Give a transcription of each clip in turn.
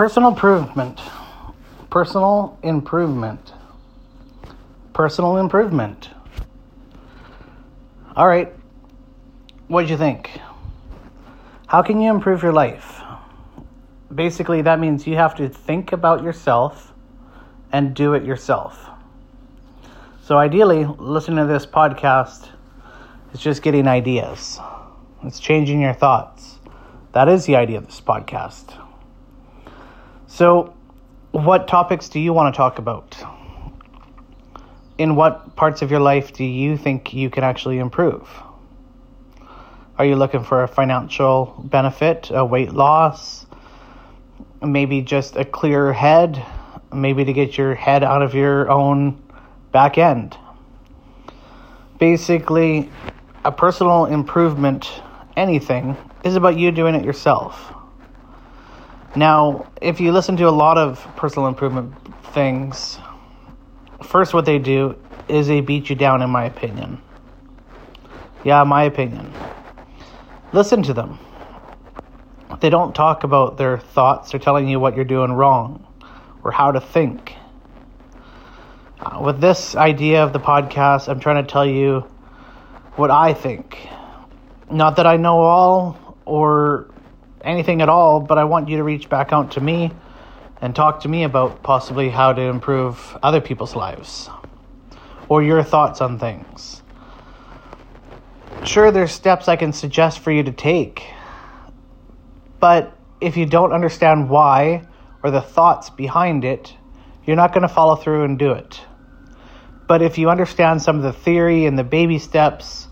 personal improvement. Personal improvement. Personal improvement. All right. What'd you think? How can you improve your life? Basically, that means you have to think about yourself and do it yourself. So, ideally, listening to this podcast is just getting ideas, it's changing your thoughts. That is the idea of this podcast. So, what topics do you want to talk about? In what parts of your life do you think you can actually improve? Are you looking for a financial benefit, a weight loss, maybe just a clear head, maybe to get your head out of your own back end? Basically, a personal improvement, anything, is about you doing it yourself. Now, if you listen to a lot of personal improvement things, first what they do is they beat you down, in my opinion. Yeah, my opinion. Listen to them. They don't talk about their thoughts, they're telling you what you're doing wrong or how to think. Uh, with this idea of the podcast, I'm trying to tell you what I think. Not that I know all or anything at all, but I want you to reach back out to me and talk to me about possibly how to improve other people's lives or your thoughts on things. Sure, there's steps I can suggest for you to take, but if you don't understand why or the thoughts behind it, you're not going to follow through and do it. But if you understand some of the theory and the baby steps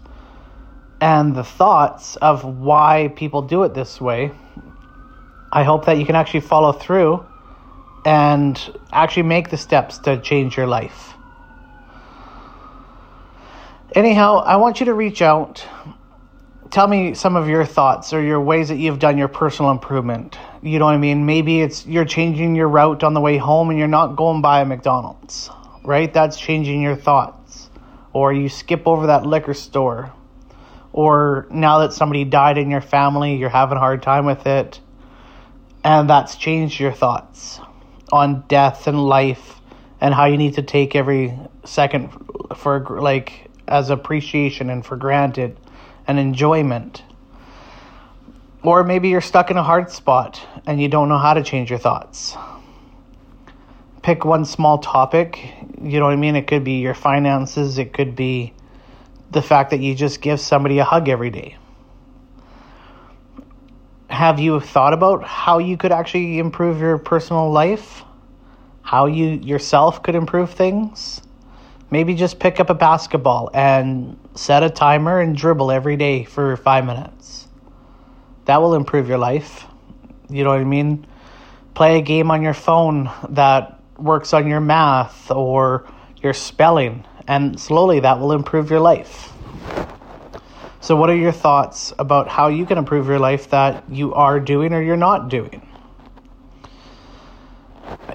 and the thoughts of why people do it this way, I hope that you can actually follow through and actually make the steps to change your life. Anyhow, I want you to reach out. Tell me some of your thoughts or your ways that you've done your personal improvement. You know what I mean? Maybe it's you're changing your route on the way home and you're not going by a McDonald's, right? That's changing your thoughts. Or you skip over that liquor store or now that somebody died in your family, you're having a hard time with it, and that's changed your thoughts on death and life and how you need to take every second for like as appreciation and for granted and enjoyment. Or maybe you're stuck in a hard spot and you don't know how to change your thoughts. Pick one small topic, you know what I mean? It could be your finances, it could be the fact that you just give somebody a hug every day? Have you thought about how you could actually improve your personal life? How you yourself could improve things? Maybe just pick up a basketball and set a timer and dribble every day for five minutes. That will improve your life. You know what I mean? Play a game on your phone that works on your math or your spelling and slowly that will improve your life. So, what are your thoughts about how you can improve your life that you are doing or you're not doing?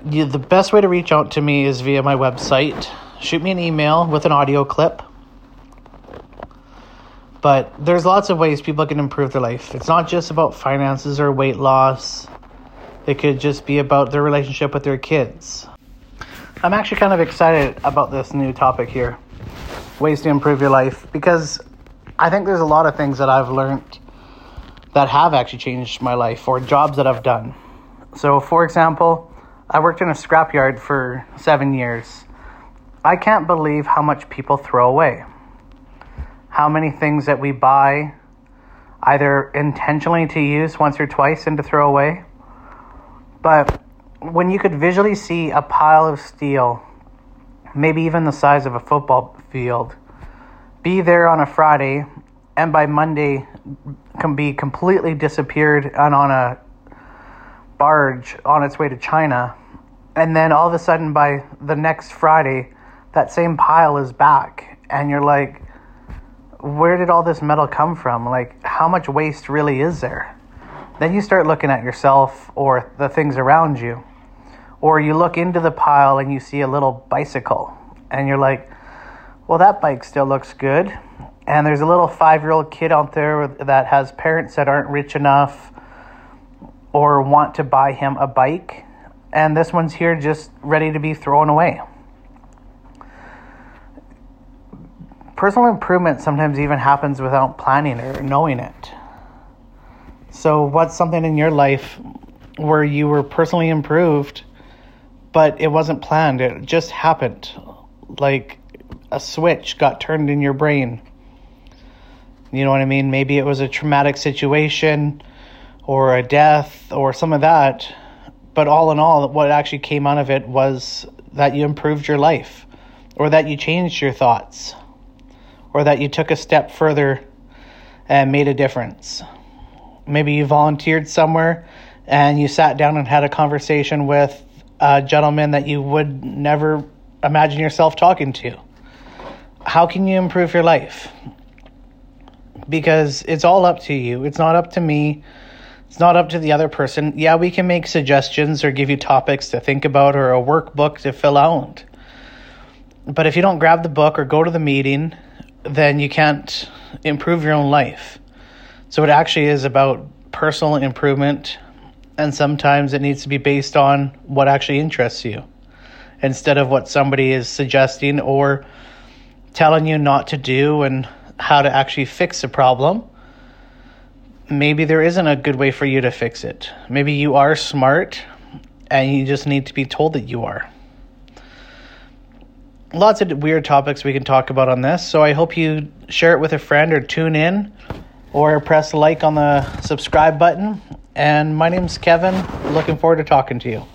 You, the best way to reach out to me is via my website. Shoot me an email with an audio clip. But there's lots of ways people can improve their life. It's not just about finances or weight loss. It could just be about their relationship with their kids. I'm actually kind of excited about this new topic here ways to improve your life because I think there's a lot of things that I've learned that have actually changed my life or jobs that I've done. So, for example, I worked in a scrapyard for seven years. I can't believe how much people throw away. How many things that we buy either intentionally to use once or twice and to throw away. But when you could visually see a pile of steel, maybe even the size of a football field, be there on a Friday, and by Monday can be completely disappeared and on a barge on its way to China, and then all of a sudden by the next Friday, that same pile is back, and you're like, where did all this metal come from? Like, how much waste really is there? Then you start looking at yourself or the things around you or you look into the pile and you see a little bicycle, and you're like, well, that bike still looks good. And there's a little five year old kid out there that has parents that aren't rich enough, or want to buy him a bike, and this one's here just ready to be thrown away. Personal improvement sometimes even happens without planning or knowing it. So, what's something in your life where you were personally improved, but it wasn't planned? It just happened. Like a switch got turned in your brain. You know what I mean? Maybe it was a traumatic situation or a death or some of that. But all in all, what actually came out of it was that you improved your life or that you changed your thoughts or that you took a step further and made a difference. Maybe you volunteered somewhere and you sat down and had a conversation with a gentleman that you would never imagine yourself talking to. How can you improve your life? Because it's all up to you. It's not up to me. It's not up to the other person. Yeah, we can make suggestions or give you topics to think about or a workbook to fill out. But if you don't grab the book or go to the meeting, then you can't improve your own life. So it actually is about personal improvement, and sometimes it needs to be based on what actually interests you instead of what somebody is suggesting or telling you not to do and how to actually fix a problem. Maybe there isn't a good way for you to fix it. Maybe you are smart and you just need to be told that you are. Lots of weird topics we can talk about on this, so I hope you share it with a friend or tune in or press like on the subscribe button. And my name's Kevin. Looking forward to talking to you.